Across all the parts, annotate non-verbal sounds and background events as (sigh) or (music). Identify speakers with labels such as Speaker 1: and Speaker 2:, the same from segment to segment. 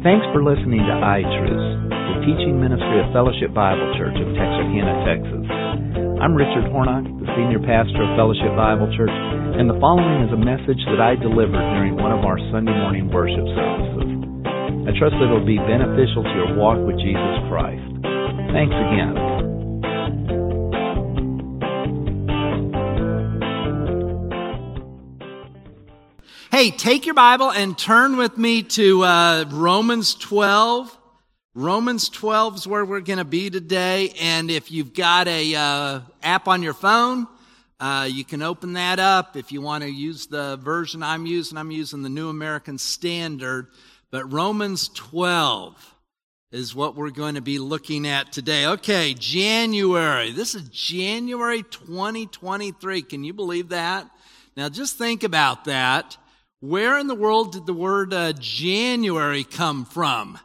Speaker 1: Thanks for listening to iTruths, the teaching ministry of Fellowship Bible Church of Texarkana, Texas. I'm Richard Hornock, the senior pastor of Fellowship Bible Church, and the following is a message that I delivered during one of our Sunday morning worship services. I trust that it will be beneficial to your walk with Jesus Christ. Thanks again.
Speaker 2: Hey, take your Bible and turn with me to uh, Romans 12. Romans 12 is where we're going to be today. And if you've got a uh, app on your phone, uh, you can open that up. If you want to use the version I'm using, I'm using the New American Standard. But Romans 12 is what we're going to be looking at today. Okay, January. This is January 2023. Can you believe that? Now just think about that. Where in the world did the word uh, January come from?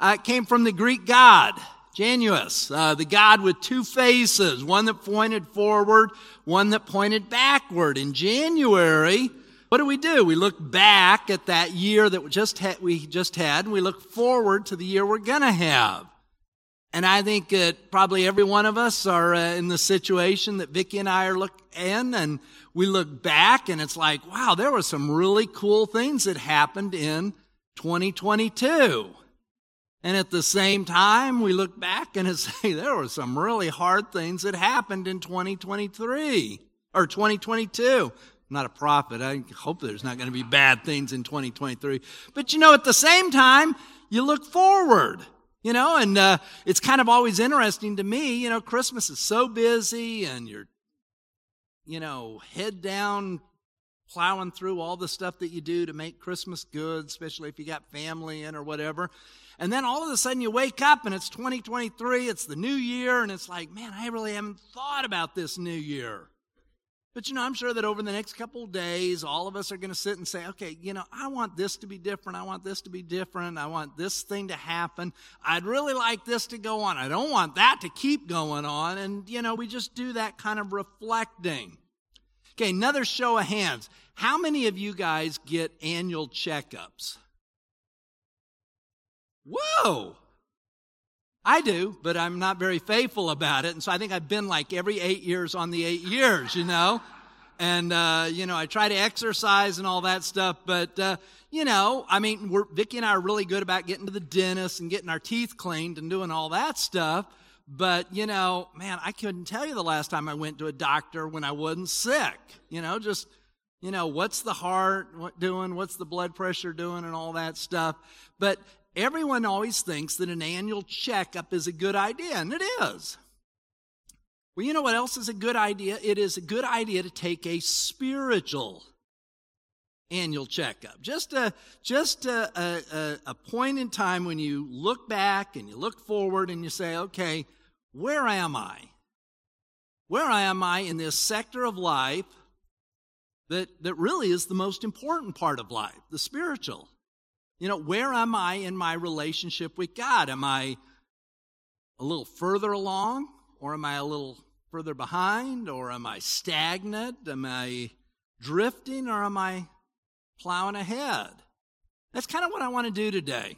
Speaker 2: Uh, it came from the Greek god, Janus, uh, the god with two faces, one that pointed forward, one that pointed backward. In January, what do we do? We look back at that year that we just had, we just had, and we look forward to the year we're gonna have. And I think that probably every one of us are uh, in the situation that Vicki and I are look in, and we look back and it's like, wow, there were some really cool things that happened in 2022. And at the same time, we look back and say (laughs) there were some really hard things that happened in 2023 or 2022. I'm not a prophet. I hope there's not going to be bad things in 2023. But you know, at the same time, you look forward. You know, and uh, it's kind of always interesting to me. You know, Christmas is so busy, and you're you know, head down plowing through all the stuff that you do to make Christmas good, especially if you got family in or whatever. And then all of a sudden you wake up and it's 2023, it's the new year, and it's like, man, I really haven't thought about this new year. But you know, I'm sure that over the next couple days, all of us are going to sit and say, okay, you know, I want this to be different. I want this to be different. I want this thing to happen. I'd really like this to go on. I don't want that to keep going on. And, you know, we just do that kind of reflecting. Okay, another show of hands. How many of you guys get annual checkups? Whoa! I do, but I'm not very faithful about it. And so I think I've been like every eight years on the eight years, you know? And, uh, you know, I try to exercise and all that stuff, but, uh, you know, I mean, we're, Vicki and I are really good about getting to the dentist and getting our teeth cleaned and doing all that stuff. But, you know, man, I couldn't tell you the last time I went to a doctor when I wasn't sick. You know, just, you know, what's the heart doing? What's the blood pressure doing and all that stuff. But everyone always thinks that an annual checkup is a good idea, and it is. Well, you know what else is a good idea? It is a good idea to take a spiritual annual checkup. Just a just a, a, a, point in time when you look back and you look forward and you say, okay, where am I? Where am I in this sector of life that, that really is the most important part of life, the spiritual? You know, where am I in my relationship with God? Am I a little further along, or am I a little further behind, or am I stagnant? Am I drifting, or am I plowing ahead? That's kind of what I want to do today.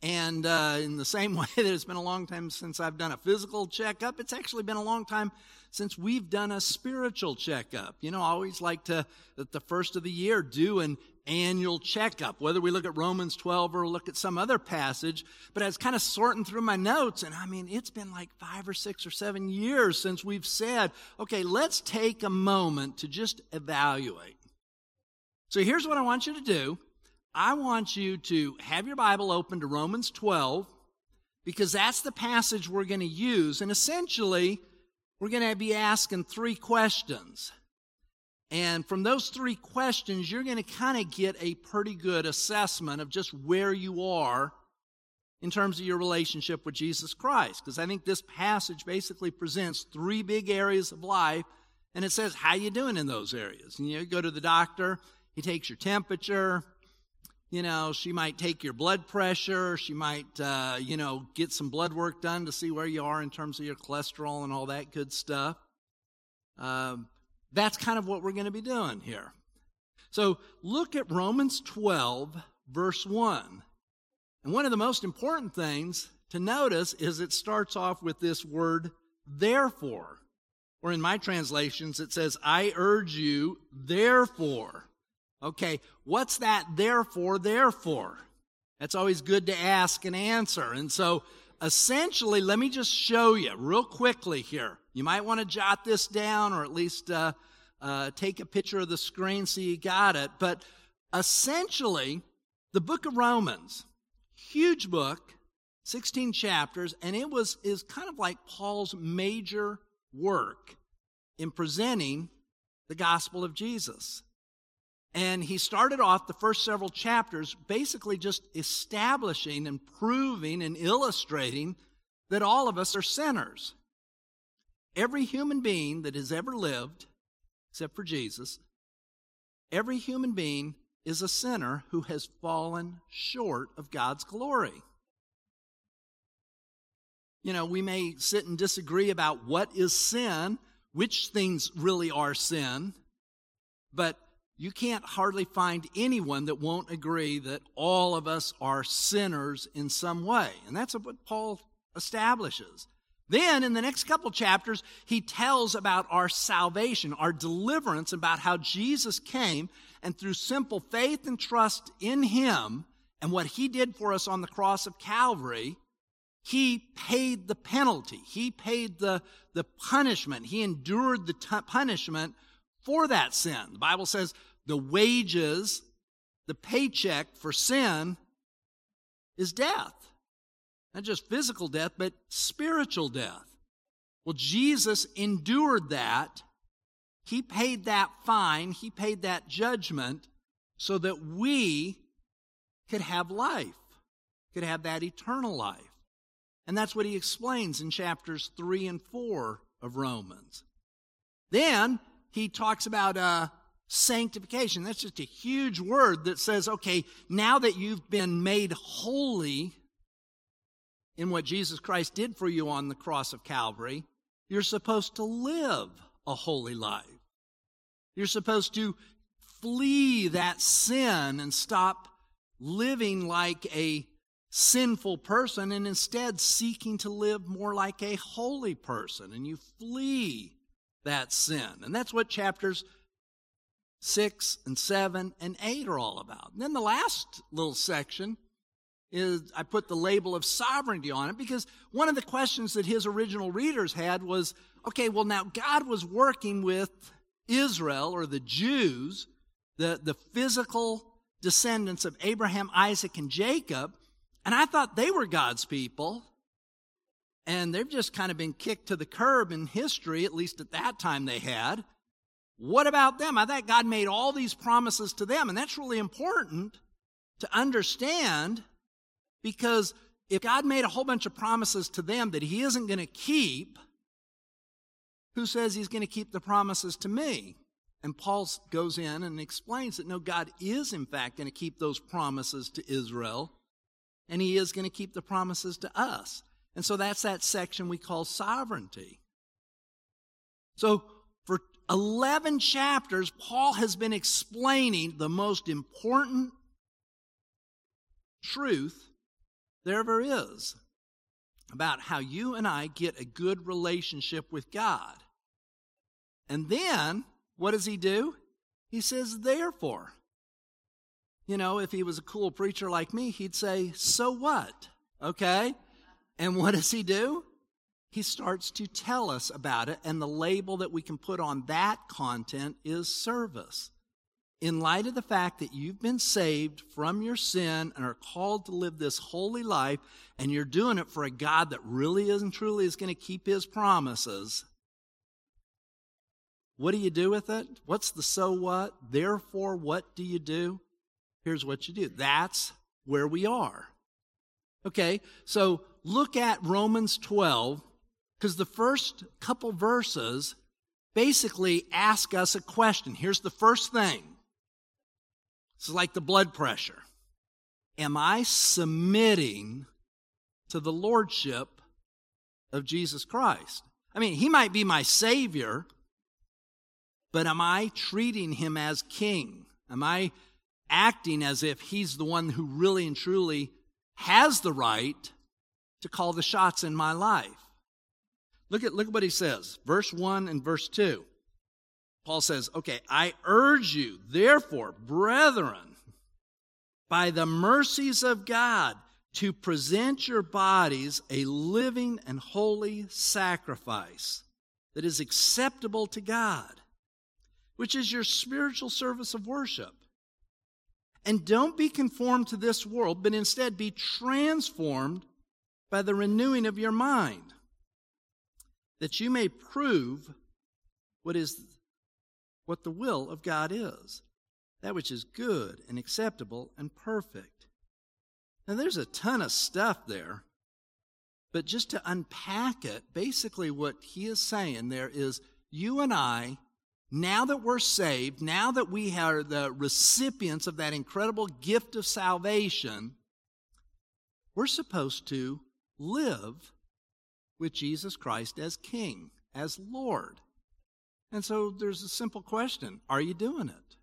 Speaker 2: And uh, in the same (laughs) way that it's been a long time since I've done a physical checkup, it's actually been a long time since we've done a spiritual checkup. You know, I always like to, at the first of the year, do an annual checkup, whether we look at Romans 12 or look at some other passage. But I was kind of sorting through my notes, and I mean, it's been like five or six or seven years since we've said, okay, let's take a moment to just evaluate. So here's what I want you to do I want you to have your Bible open to Romans 12, because that's the passage we're going to use. And essentially, we're going to be asking three questions. And from those three questions, you're going to kind of get a pretty good assessment of just where you are in terms of your relationship with Jesus Christ. Because I think this passage basically presents three big areas of life, and it says, how you doing in those areas? And you go to the doctor, he takes your temperature, you know, she might take your blood pressure. She might, uh, you know, get some blood work done to see where you are in terms of your cholesterol and all that good stuff. Um, that's kind of what we're going to be doing here. So look at Romans 12, verse 1. And one of the most important things to notice is it starts off with this word, therefore. Or in my translations, it says, I urge you, therefore. Okay, what's that therefore, therefore? That's always good to ask and answer. And so, essentially, let me just show you real quickly here. You might want to jot this down or at least uh, uh, take a picture of the screen so you got it. But essentially, the book of Romans, huge book, 16 chapters, and it was is kind of like Paul's major work in presenting the gospel of Jesus. And he started off the first several chapters basically just establishing and proving and illustrating that all of us are sinners. Every human being that has ever lived, except for Jesus, every human being is a sinner who has fallen short of God's glory. You know, we may sit and disagree about what is sin, which things really are sin, but you can't hardly find anyone that won't agree that all of us are sinners in some way. And that's what Paul establishes. Then, in the next couple chapters, he tells about our salvation, our deliverance, about how Jesus came and through simple faith and trust in him and what he did for us on the cross of Calvary, he paid the penalty. He paid the, the punishment. He endured the t- punishment for that sin. The Bible says the wages, the paycheck for sin is death. Not just physical death, but spiritual death. Well, Jesus endured that. He paid that fine. He paid that judgment so that we could have life, could have that eternal life. And that's what he explains in chapters 3 and 4 of Romans. Then he talks about uh, sanctification. That's just a huge word that says, okay, now that you've been made holy in what Jesus Christ did for you on the cross of Calvary, you're supposed to live a holy life. You're supposed to flee that sin and stop living like a sinful person and instead seeking to live more like a holy person. And you flee that sin. And that's what chapters 6 and 7 and 8 are all about. And then the last little section is I put the label of sovereignty on it because one of the questions that his original readers had was okay, well, now God was working with Israel or the Jews, the, the physical descendants of Abraham, Isaac, and Jacob and I thought they were God's people. And they've just kind of been kicked to the curb in history, at least at that time they had. What about them? I thought God made all these promises to them. And that's really important to understand because if God made a whole bunch of promises to them that He isn't going to keep, who says He's going to keep the promises to me? And Paul goes in and explains that no, God is in fact going to keep those promises to Israel and he is going to keep the promises to us. And so that's that section we call sovereignty. So for 11 chapters, Paul has been explaining the most important truth there ever is about how you and I get a good relationship with God. And then, what does he do? He says, therefore. You know, if he was a cool preacher like me, he'd say, So what? Okay? And what does he do? He starts to tell us about it, and the label that we can put on that content is service. In light of the fact that you've been saved from your sin and are called to live this holy life, and you're doing it for a God that really isn't truly is going to keep his promises, what do you do with it? What's the so what? Therefore, what do you do? here's what you do. That's where we are. Okay, so look at Romans 12, because the first couple verses basically ask us a question. Here's the first thing it's like the blood pressure. Am I submitting to the lordship of Jesus Christ? I mean, he might be my Savior, but am I treating him as king? Am I acting as if he's the one who really and truly has the right to call the shots in my life. Look at, look at what he says, verse 1 and verse 2. Paul says, Okay, I urge you, therefore, brethren, by the mercies of God, to present your bodies a living and holy sacrifice that is acceptable to God, which is your spiritual service of worship. And don't be conformed to this world, but instead be transformed by the renewing of your mind, that you may prove what is what the will of God is, that which is good and acceptable and perfect. Now there's a ton of stuff there, but just to unpack it, basically what he is saying there is you and I now that we're saved, now that we are the recipients of that incredible gift of salvation, we're supposed to live with Jesus Christ as King, as Lord. And so there's a simple question Are you doing it?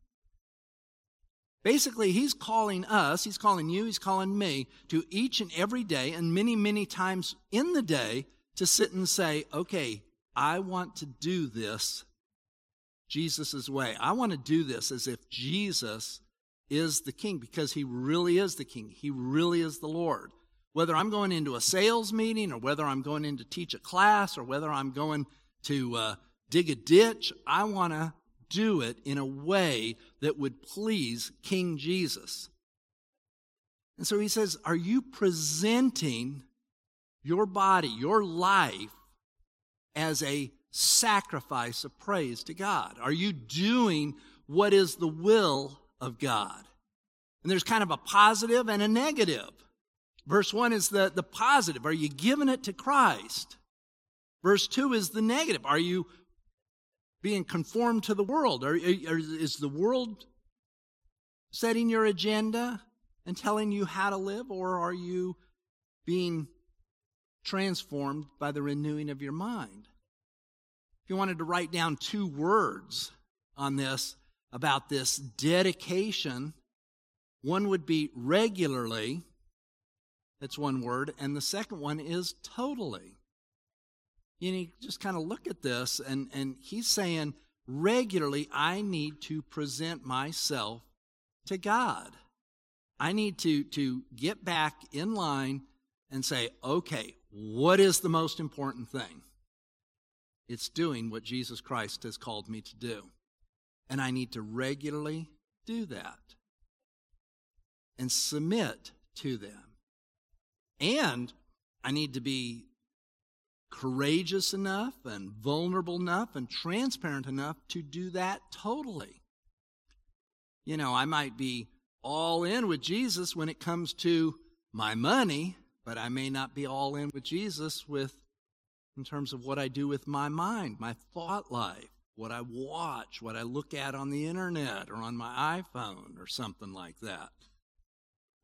Speaker 2: Basically, he's calling us, he's calling you, he's calling me to each and every day and many, many times in the day to sit and say, okay, I want to do this Jesus' way. I want to do this as if Jesus is the king because he really is the king. He really is the Lord. Whether I'm going into a sales meeting or whether I'm going in to teach a class or whether I'm going to uh, dig a ditch, I want to do it in a way that would please King Jesus. And so he says, Are you presenting your body, your life, as a sacrifice of praise to God? Are you doing what is the will of God? And there's kind of a positive and a negative. Verse 1 is the, the positive. Are you giving it to Christ? Verse 2 is the negative. Are you being conformed to the world? Are, are, is the world setting your agenda and telling you how to live, or are you being transformed by the renewing of your mind? If you wanted to write down two words on this about this dedication, one would be regularly. That's one word. And the second one is totally. You need just kind of look at this, and, and he's saying, regularly, I need to present myself to God. I need to, to get back in line and say, okay, what is the most important thing? It's doing what Jesus Christ has called me to do. And I need to regularly do that and submit to them. And I need to be courageous enough and vulnerable enough and transparent enough to do that totally. You know, I might be all in with Jesus when it comes to my money, but I may not be all in with Jesus with in terms of what I do with my mind, my thought life, what I watch, what I look at on the internet or on my iPhone or something like that.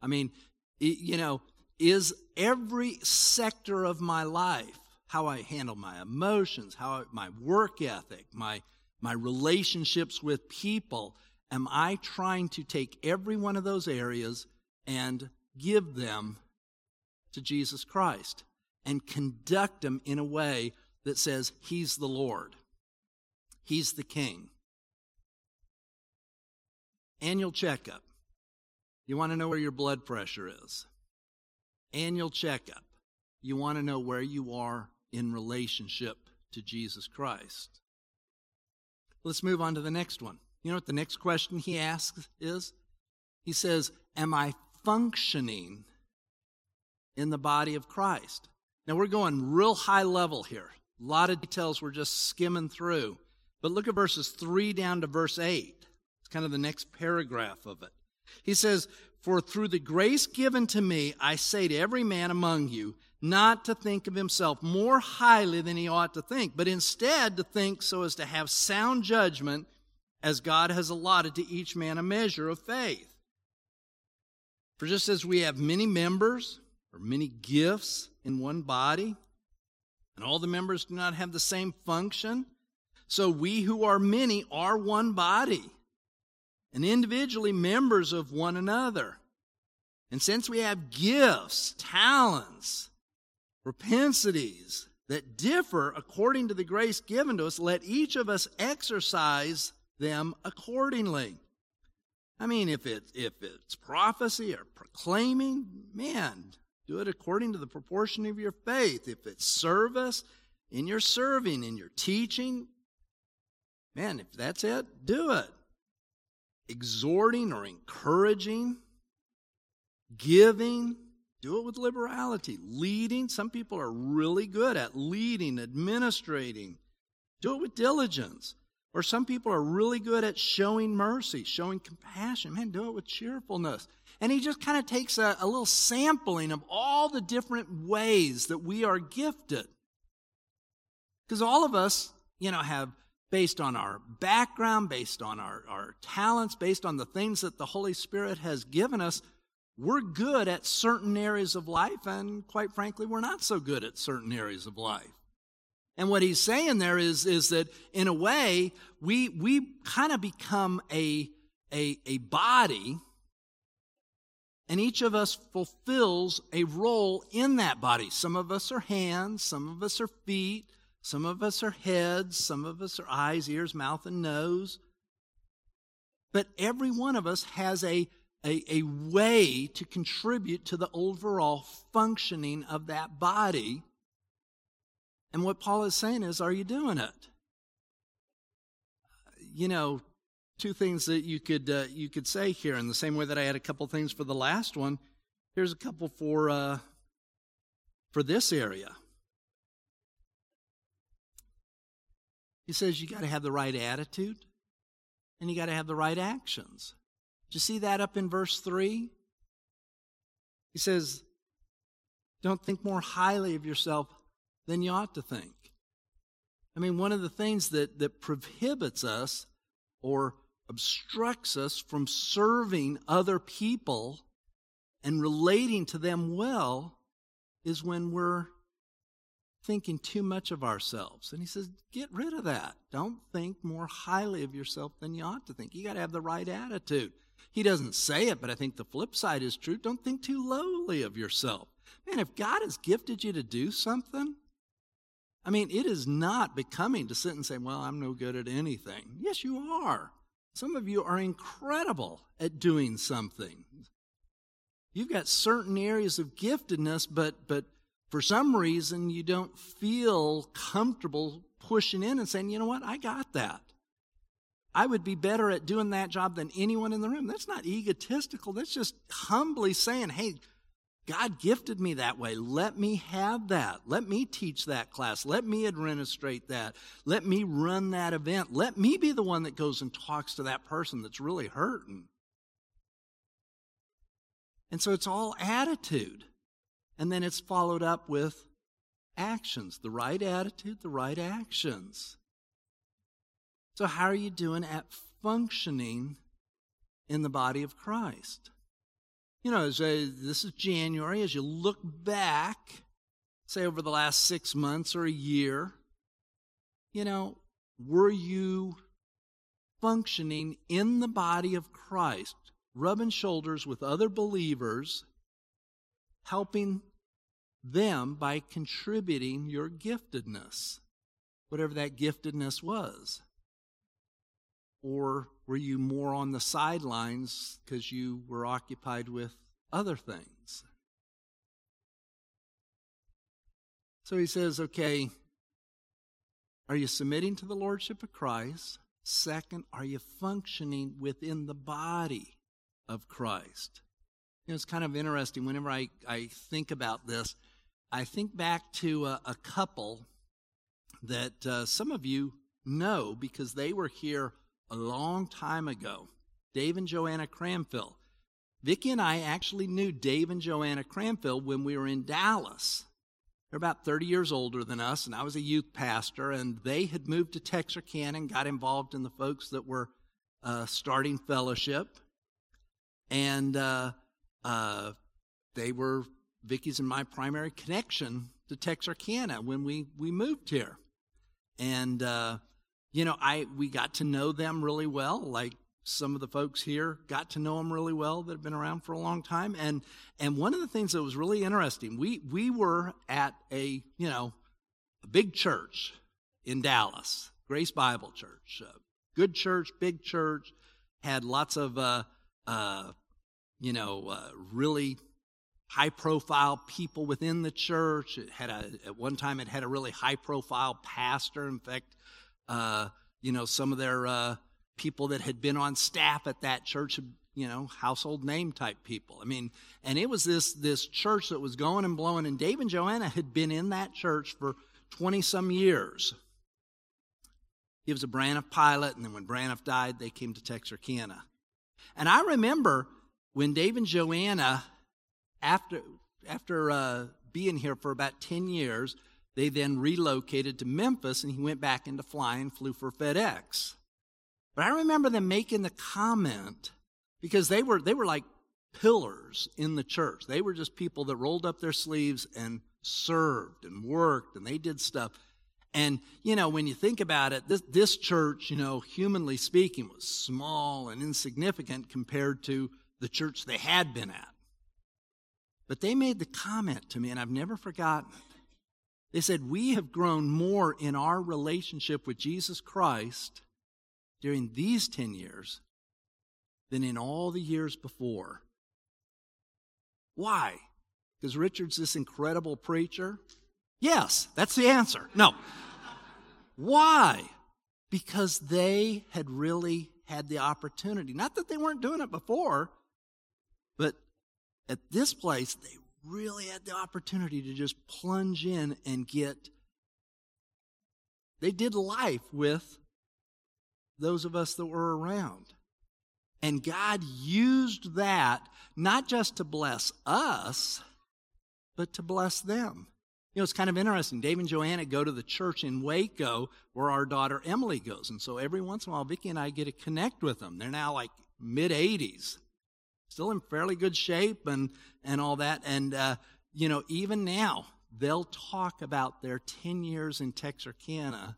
Speaker 2: I mean, you know, is every sector of my life, how I handle my emotions, how I, my work ethic, my my relationships with people, am I trying to take every one of those areas and give them to Jesus Christ? and conduct them in a way that says, He's the Lord, He's the King. Annual checkup. You want to know where your blood pressure is. Annual checkup. You want to know where you are in relationship to Jesus Christ. Let's move on to the next one. You know what the next question he asks is? He says, Am I functioning in the body of Christ? Now we're going real high level here. A lot of details we're just skimming through. But look at verses 3 down to verse 8. It's kind of the next paragraph of it. He says, For through the grace given to me, I say to every man among you, not to think of himself more highly than he ought to think, but instead to think so as to have sound judgment as God has allotted to each man a measure of faith. For just as we have many members, or many gifts in one body, and all the members do not have the same function. So we who are many are one body, and individually members of one another. And since we have gifts, talents, propensities that differ according to the grace given to us, let each of us exercise them accordingly. I mean, if it if it's prophecy or proclaiming, man, do it according to the proportion of your faith. If it's service, in your serving, in your teaching, man, if that's it, do it. Exhorting or encouraging, giving, do it with liberality. Leading, some people are really good at leading, administrating. Do it with diligence. Or some people are really good at showing mercy, showing compassion. Man, do it with cheerfulness. And he just kind of takes a, a little sampling of all the different ways that we are gifted. Because all of us, you know, have, based on our background, based on our, our talents, based on the things that the Holy Spirit has given us, we're good at certain areas of life, and quite frankly, we're not so good at certain areas of life. And what he's saying there is, is that in a way, we, we kind of become a, a, a body, and each of us fulfills a role in that body. Some of us are hands, some of us are feet, some of us are heads, some of us are eyes, ears, mouth, and nose. But every one of us has a, a, a way to contribute to the overall functioning of that body and what Paul is saying is, are you doing it? You know, two things that you could uh, you could say here in the same way that I had a couple things for the last one. Here's a couple for uh, for this area. He says you got to have the right attitude and you got to have the right actions. Do you see that up in verse 3? He says, Don't think more highly of yourself than you ought to think. I mean, one of the things that, that prohibits us or obstructs us from serving other people and relating to them well is when we're thinking too much of ourselves. And he says, get rid of that. Don't think more highly of yourself than you ought to think. You got to have the right attitude. He doesn't say it, but I think the flip side is true. Don't think too lowly of yourself. Man, if God has gifted you to do something, I mean, it is not becoming to sit and say, well, I'm no good at anything. Yes, you are. Some of you are incredible at doing something. You've got certain areas of giftedness, but, but for some reason you don't feel comfortable pushing in and saying, you know what, I got that. I would be better at doing that job than anyone in the room. That's not egotistical. That's just humbly saying, hey, God gifted me that way. Let me have that. Let me teach that class. Let me administrate that. Let me run that event. Let me be the one that goes and talks to that person that's really hurting. And so it's all attitude. And then it's followed up with actions the right attitude, the right actions. So, how are you doing at functioning in the body of Christ? you know, as a, this is January, as you look back, say over the last six months or a year, you know, were you functioning in the body of Christ, rubbing shoulders with other believers, helping them by contributing your giftedness, whatever that giftedness was? Or were you more on the sidelines because you were occupied with other things? So he says, okay, are you submitting to the Lordship of Christ? Second, are you functioning within the body of Christ? You know, it's kind of interesting. Whenever I, I think about this, I think back to a, a couple that uh, some of you know because they were here a long time ago. Dave and Joanna Cranfield. Vicki and I actually knew Dave and Joanna Cranfield when we were in Dallas. They're about 30 years older than us, and I was a youth pastor, and they had moved to Texarkana and got involved in the folks that were uh, starting fellowship. And uh, uh, they were Vicki's and my primary connection to Texarkana when we, we moved here. And uh, you know, I we got to know them really well, like some of the folks here got to know them really well that have been around for a long time. And and one of the things that was really interesting, we we were at a you know a big church in Dallas, Grace Bible Church, good church, big church, had lots of uh, uh, you know uh, really high profile people within the church. It had a at one time it had a really high profile pastor. In fact, uh, you know some of their uh, people that had been on staff at that church, you know, household name type people. I mean, and it was this this church that was going and blowing. And Dave and Joanna had been in that church for twenty some years. He was a Braniff pilot, and then when Braniff died, they came to Texarkana. And I remember when Dave and Joanna, after after uh, being here for about ten years, they then relocated to Memphis, and he went back into flying, flew for FedEx. But I remember them making the comment because they were they were like pillars in the church. They were just people that rolled up their sleeves and served and worked and they did stuff. And you know, when you think about it, this this church, you know, humanly speaking, was small and insignificant compared to the church they had been at. But they made the comment to me, and I've never forgotten it. They said, We have grown more in our relationship with Jesus Christ during these 10 years than in all the years before. Why? Because Richard's this incredible preacher? Yes, that's the answer. No. Why? Because they had really had the opportunity. Not that they weren't doing it before, at this place, they really had the opportunity to just plunge in and get. They did life with those of us that were around. And God used that not just to bless us, but to bless them. You know, it's kind of interesting. Dave and Joanna go to the church in Waco where our daughter Emily goes. And so every once in a while, Vicki and I get to connect with them. They're now like mid 80s, still in fairly good shape and, and all that. And, uh, you know, even now, they'll talk about their 10 years in Texarkana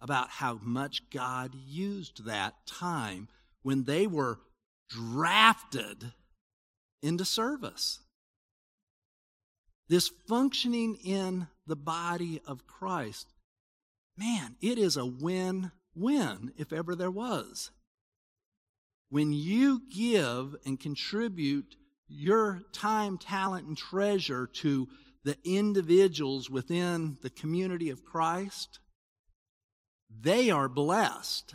Speaker 2: about how much God used that time when they were drafted into service. This functioning in the body of Christ, man, it is a win win if ever there was. When you give and contribute your time, talent, and treasure to the individuals within the community of Christ, they are blessed.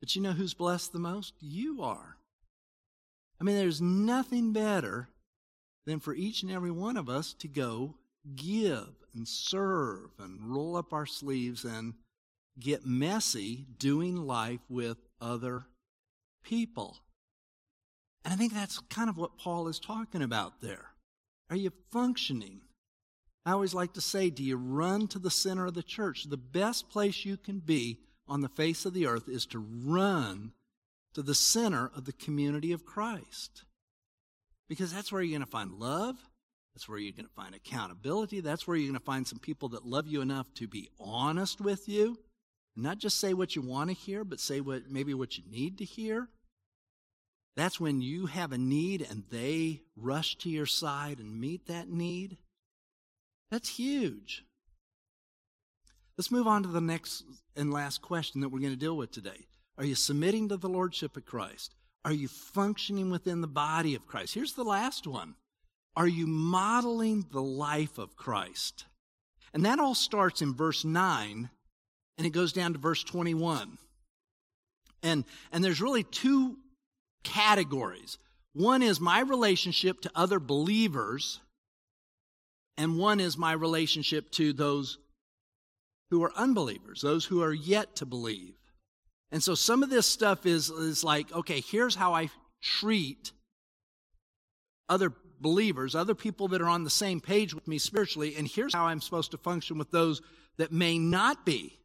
Speaker 2: But you know who's blessed the most? You are. I mean, there's nothing better than for each and every one of us to go give and serve and roll up our sleeves and get messy doing life with other people. And I think that's kind of what Paul is talking about there. Are you functioning I always like to say, do you run to the center of the church? The best place you can be on the face of the earth is to run to the center of the community of Christ. Because that's where you're going to find love. That's where you're going to find accountability. That's where you're going to find some people that love you enough to be honest with you. Not just say what you want to hear, but say what maybe what you need to hear. That's when you have a need and they rush to your side and meet that need. That's huge. Let's move on to the next and last question that we're going to deal with today. Are you submitting to the Lordship of Christ? Are you functioning within the body of Christ? Here's the last one. Are you modeling the life of Christ? And that all starts in verse 9 and it goes down to verse 21. And, and there's really two categories. One is my relationship to other believers, and one is my relationship to those who are unbelievers, those who are yet to believe. And so some of this stuff is, is like, okay, here's how I treat other believers, other people that are on the same page with me spiritually, and here's how I'm supposed to function with those that may not be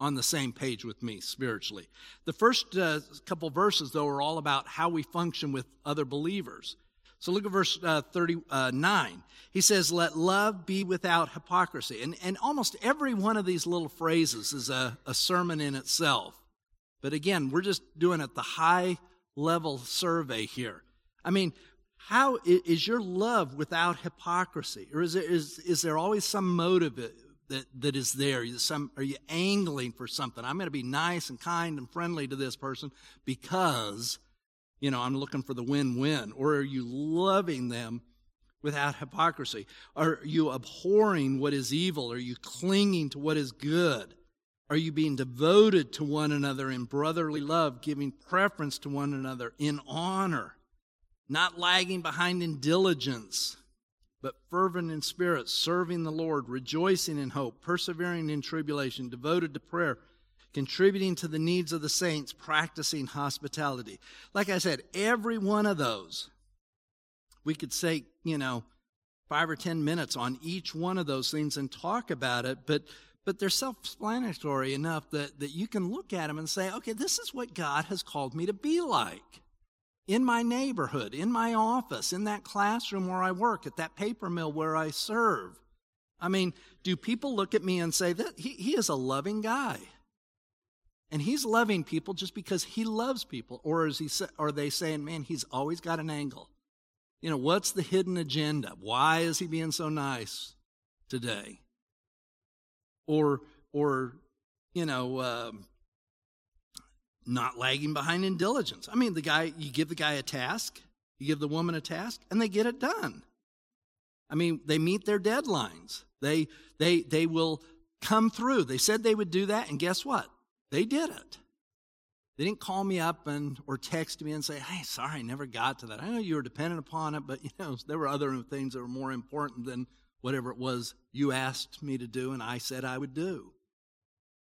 Speaker 2: on the same page with me spiritually. The first uh, couple verses, though, are all about how we function with other believers. So look at verse uh, 39. He says, Let love be without hypocrisy. And, and almost every one of these little phrases is a, a sermon in itself. But again, we're just doing it the high level survey here. I mean, how is your love without hypocrisy? Or is there, is, is there always some motive that, that is there? Some, are you angling for something? I'm going to be nice and kind and friendly to this person because, you know, I'm looking for the win win. Or are you loving them without hypocrisy? Are you abhorring what is evil? Are you clinging to what is good? Are you being devoted to one another in brotherly love, giving preference to one another in honor, not lagging behind in diligence, but fervent in spirit, serving the Lord, rejoicing in hope, persevering in tribulation, devoted to prayer, contributing to the needs of the saints, practicing hospitality? Like I said, every one of those, we could say, you know, five or ten minutes on each one of those things and talk about it, but but they're self-explanatory enough that, that you can look at them and say, okay, this is what God has called me to be like. In my neighborhood, in my office, in that classroom where I work, at that paper mill where I serve. I mean, do people look at me and say that he, he is a loving guy? And he's loving people just because he loves people. Or is he, are they saying, man, he's always got an angle? You know, what's the hidden agenda? Why is he being so nice today? or or you know um, not lagging behind in diligence. I mean, the guy you give the guy a task, you give the woman a task, and they get it done. I mean, they meet their deadlines. They they they will come through. They said they would do that, and guess what? They did it. They didn't call me up and or text me and say, "Hey, sorry, I never got to that. I know you were dependent upon it, but you know (laughs) there were other things that were more important than whatever it was you asked me to do and I said I would do?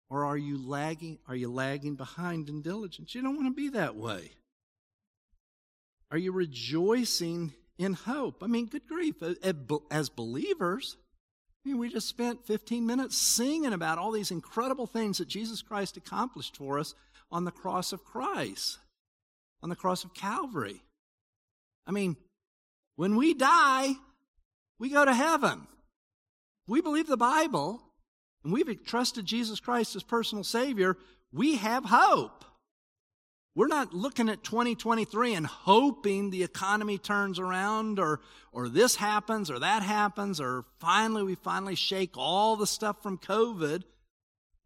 Speaker 2: Or are you lagging? Are you lagging behind in diligence? You don't want to be that way. Are you rejoicing in hope? I mean, good grief. As believers, I mean, we just spent 15 minutes singing about all these incredible things that Jesus Christ accomplished for us on the cross of Christ, on the cross of Calvary. I mean, when we die, we go to heaven. We believe the Bible and we've trusted Jesus Christ as personal Savior. We have hope. We're not looking at 2023 and hoping the economy turns around or, or this happens or that happens or finally we finally shake all the stuff from COVID.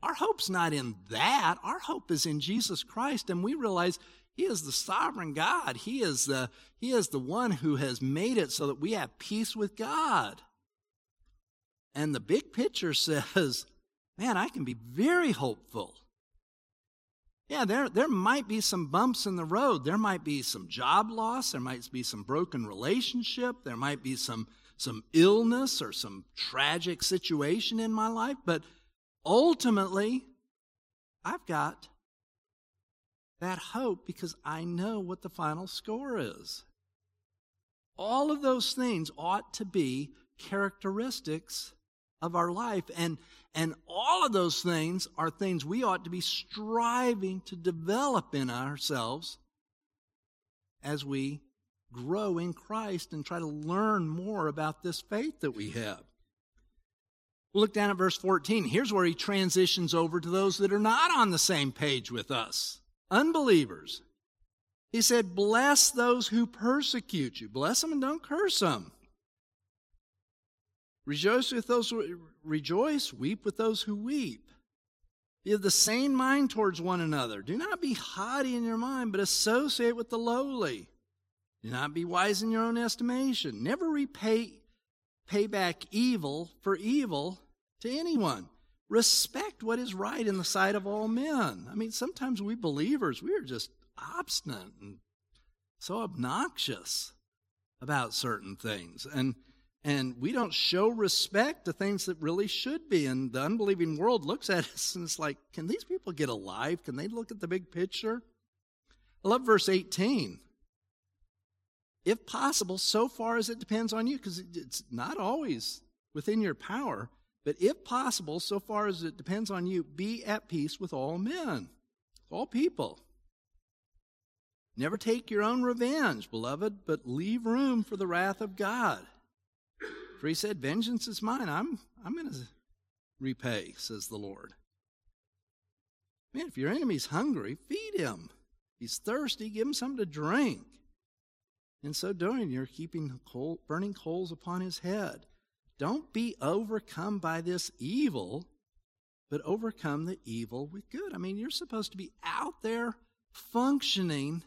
Speaker 2: Our hope's not in that. Our hope is in Jesus Christ and we realize he is the sovereign God. He is the, he is the one who has made it so that we have peace with God. And the big picture (laughs) says, man, I can be very hopeful. Yeah, there, there might be some bumps in the road. There might be some job loss. There might be some broken relationship. There might be some, some illness or some tragic situation in my life. But ultimately, I've got that hope because I know what the final score is. All of those things ought to be characteristics of our life. And, and all of those things are things we ought to be striving to develop in ourselves as we grow in Christ and try to learn more about this faith that we have. We'll look down at verse 14. Here's where he transitions over to those that are not on the same page with us unbelievers. He said, Bless those who persecute you. Bless them and don't curse them. Rejoice with those who rejoice, weep with those who weep. Be of the same mind towards one another. Do not be haughty in your mind, but associate with the lowly. Do not be wise in your own estimation. Never repay pay back evil for evil to anyone respect what is right in the sight of all men. I mean, sometimes we believers, we are just obstinate and so obnoxious about certain things. And and we don't show respect to things that really should be. And the unbelieving world looks at (laughs) us and it's like, can these people get alive? Can they look at the big picture? I love verse 18. If possible, so far as it depends on you, because it's not always within your power, but if possible, so far as it depends on you, be at peace with all men, all people. Never take your own revenge, beloved, but leave room for the wrath of God. For he said, Vengeance is mine. I'm, I'm going to repay, says the Lord. Man, if your enemy's hungry, feed him. If he's thirsty, give him something to drink. In so doing, you're keeping coal, burning coals upon his head. Don't be overcome by this evil, but overcome the evil with good. I mean, you're supposed to be out there functioning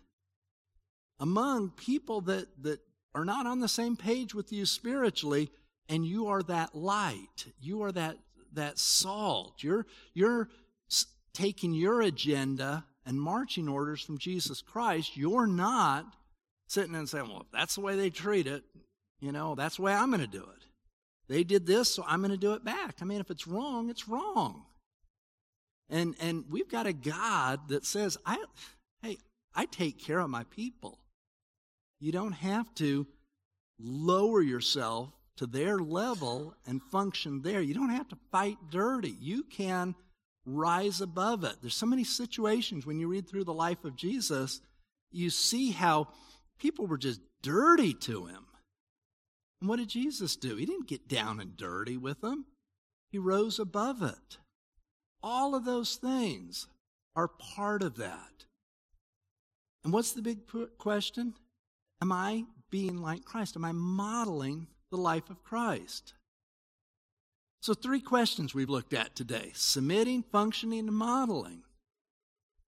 Speaker 2: among people that, that are not on the same page with you spiritually, and you are that light. You are that, that salt. You're, you're taking your agenda and marching orders from Jesus Christ. You're not sitting and saying, well, if that's the way they treat it, you know, that's the way I'm going to do it. They did this, so I'm going to do it back. I mean, if it's wrong, it's wrong. And and we've got a God that says, I hey, I take care of my people. You don't have to lower yourself to their level and function there. You don't have to fight dirty. You can rise above it. There's so many situations when you read through the life of Jesus, you see how people were just dirty to him. And what did Jesus do? He didn't get down and dirty with them, he rose above it. All of those things are part of that. And what's the big question? Am I being like Christ? Am I modeling the life of Christ? So, three questions we've looked at today submitting, functioning, and modeling.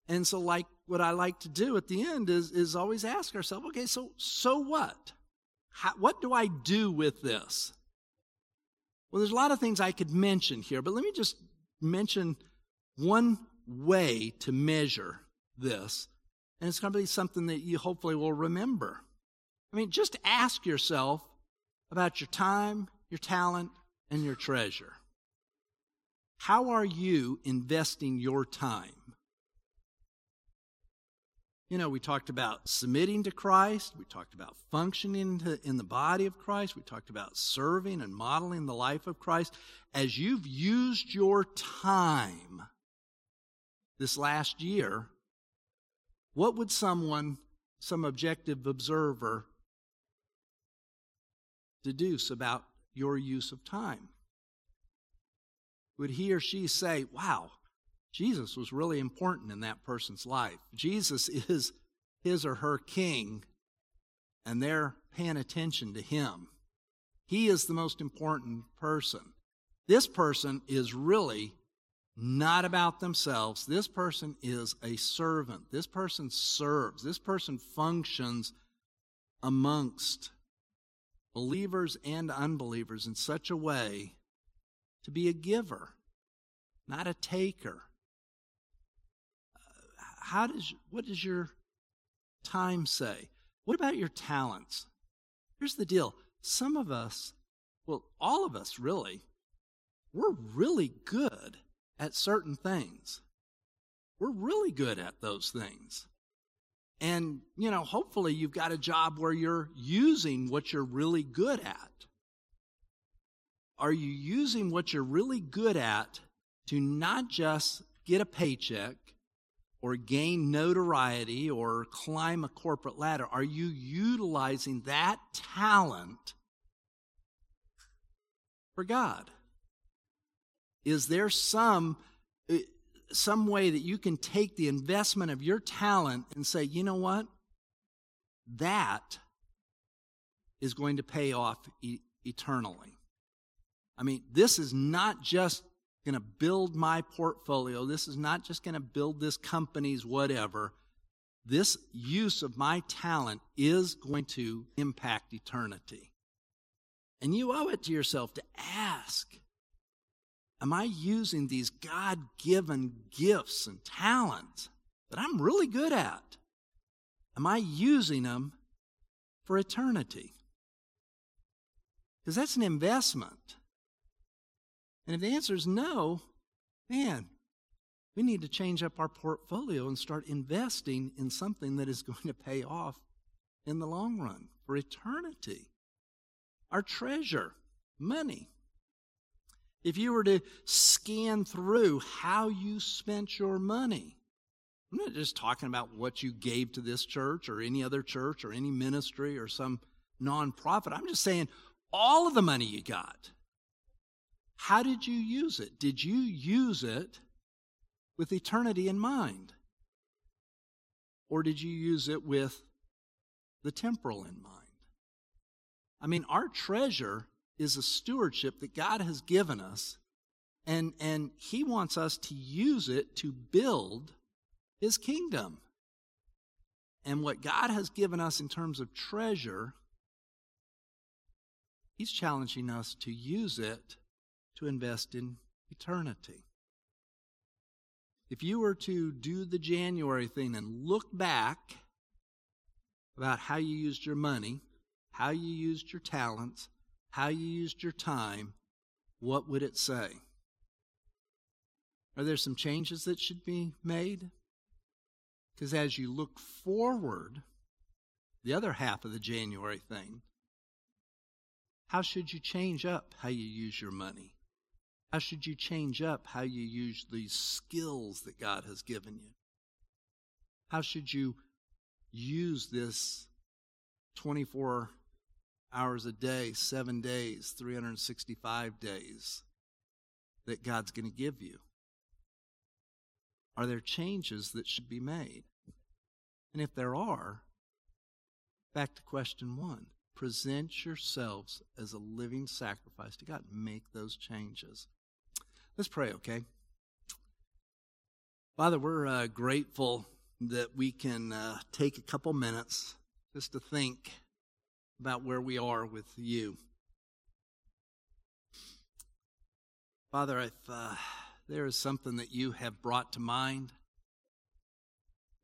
Speaker 2: And so, like what I like to do at the end is, is always ask ourselves, okay, so so what? How, what do I do with this? Well, there's a lot of things I could mention here, but let me just mention one way to measure this, and it's going to be something that you hopefully will remember. I mean, just ask yourself about your time, your talent, and your treasure. How are you investing your time? You know, we talked about submitting to Christ. We talked about functioning in the body of Christ. We talked about serving and modeling the life of Christ. As you've used your time this last year, what would someone, some objective observer, deduce about your use of time? Would he or she say, wow, Jesus was really important in that person's life. Jesus is his or her king, and they're paying attention to him. He is the most important person. This person is really not about themselves. This person is a servant. This person serves. This person functions amongst believers and unbelievers in such a way to be a giver, not a taker uh, how does what does your time say? What about your talents? Here's the deal. Some of us, well, all of us really, we're really good at certain things. We're really good at those things. And, you know, hopefully you've got a job where you're using what you're really good at. Are you using what you're really good at to not just get a paycheck, or gain notoriety or climb a corporate ladder? Are you utilizing that talent for God? Is there some some way that you can take the investment of your talent and say, you know what? That is going to pay off e- eternally. I mean, this is not just going to build my portfolio. This is not just going to build this company's whatever. This use of my talent is going to impact eternity. And you owe it to yourself to ask Am I using these God given gifts and talents that I'm really good at? Am I using them for eternity? Because that's an investment. And if the answer is no, man, we need to change up our portfolio and start investing in something that is (laughs) going to pay off in the long run for eternity. Our treasure, money. If you were to scan through how you spent your money, I'm not just talking about what you gave to this church or any other church or any ministry or some nonprofit. I'm just saying all of the money you got. How did you use it? Did you use it with eternity in mind? Or did you use it with the temporal in mind? I mean, our treasure is a stewardship that God has given us, and, and He wants us to use it to build His kingdom. And what God has given us in terms of treasure, He's challenging us to use it to invest in eternity. If you were to do the January thing and look back about how you used your money, how you used your talents, how you used your time, what would it say? Are there some changes that should be made? Because as you look forward, the other half of the January thing, how should you change up how you use your money? How should you change up how you use these skills that God has given you? How should you use this 24 hours a day, seven days, 365 days that God's going to give you? Are there changes that should be made? And if there are, back to question one present yourselves as a living sacrifice to God. Make those changes. Let's pray, okay? Father, we're uh, grateful that we can uh, take a couple minutes just to think about where we are with you. Father, if uh, there is something that you have brought to mind,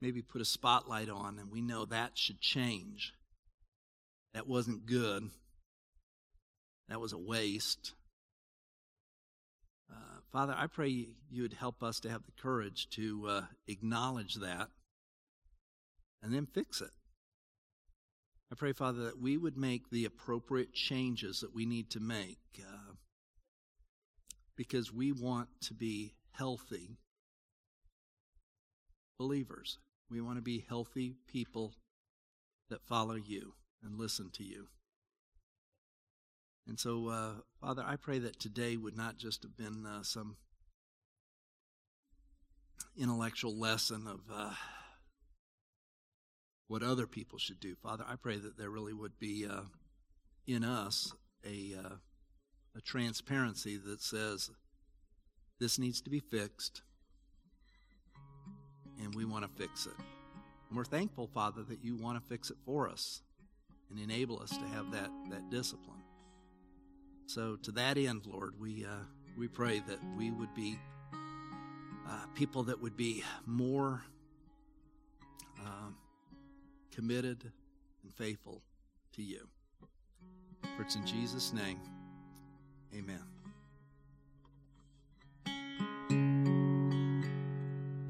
Speaker 2: maybe put a spotlight on, and we know that should change. That wasn't good. That was a waste. Uh, Father, I pray you would help us to have the courage to uh, acknowledge that and then fix it. I pray, Father, that we would make the appropriate changes that we need to make uh, because we want to be healthy believers. We want to be healthy people that follow you and listen to you. And so, uh, Father, I pray that today would not just have been uh, some intellectual lesson of uh, what other people should do. Father, I pray that there really would be uh, in us a, uh, a transparency that says this needs to be fixed, and we want to fix it. And we're thankful, Father, that you want to fix it for us and enable us to have that, that discipline. So, to that end, Lord, we, uh, we pray that we would be uh, people that would be more um, committed and faithful to you. For it's in Jesus' name, amen.